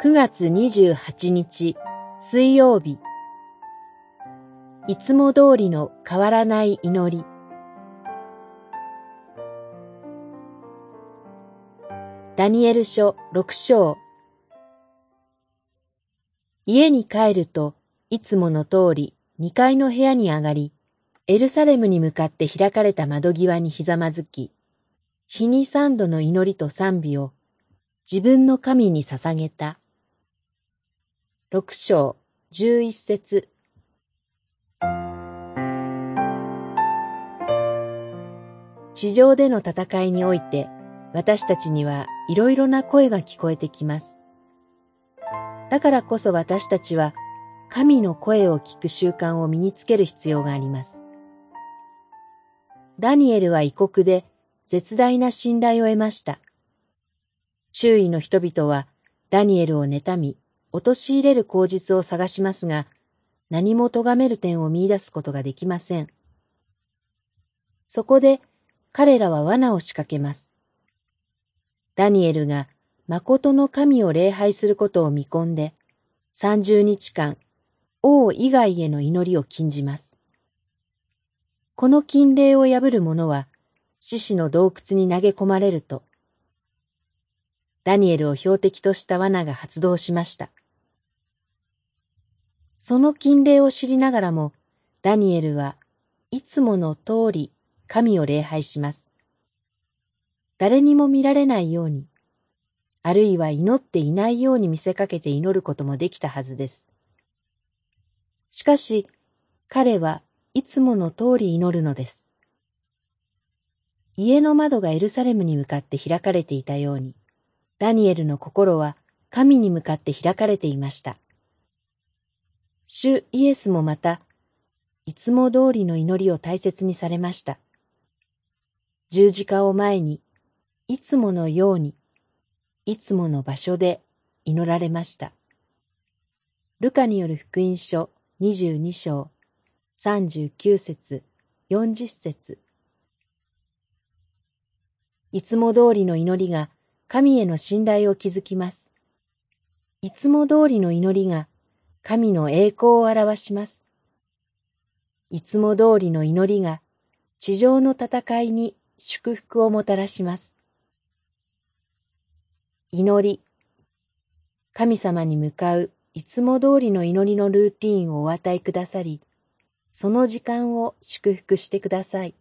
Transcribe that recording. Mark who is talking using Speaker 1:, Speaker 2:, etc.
Speaker 1: 9月28日水曜日。いつも通りの変わらない祈り。ダニエル書6章。家に帰るといつもの通り2階の部屋に上がりエルサレムに向かって開かれた窓際にひざまずき日に三度の祈りと賛美を自分の神に捧げた。六章十一節地上での戦いにおいて私たちにはいろいろな声が聞こえてきます。だからこそ私たちは神の声を聞く習慣を身につける必要があります。ダニエルは異国で絶大な信頼を得ました。周囲の人々はダニエルを妬み、陥れる口実を探しますが、何も咎める点を見出すことができません。そこで彼らは罠を仕掛けます。ダニエルが誠の神を礼拝することを見込んで、三十日間、王以外への祈りを禁じます。この禁令を破る者は、獅子の洞窟に投げ込まれると、ダニエルを標的とした罠が発動しました。その禁令を知りながらも、ダニエルはいつもの通り神を礼拝します。誰にも見られないように、あるいは祈っていないように見せかけて祈ることもできたはずです。しかし、彼はいつもの通り祈るのです。家の窓がエルサレムに向かって開かれていたように、ダニエルの心は神に向かって開かれていました。主イエスもまた、いつも通りの祈りを大切にされました。十字架を前に、いつものように、いつもの場所で祈られました。ルカによる福音書22章39節40節いつも通りの祈りが神への信頼を築きます。いつも通りの祈りが神の栄光を表します。いつも通りの祈りが地上の戦いに祝福をもたらします。祈り。神様に向かういつも通りの祈りのルーティーンをお与えくださり、その時間を祝福してください。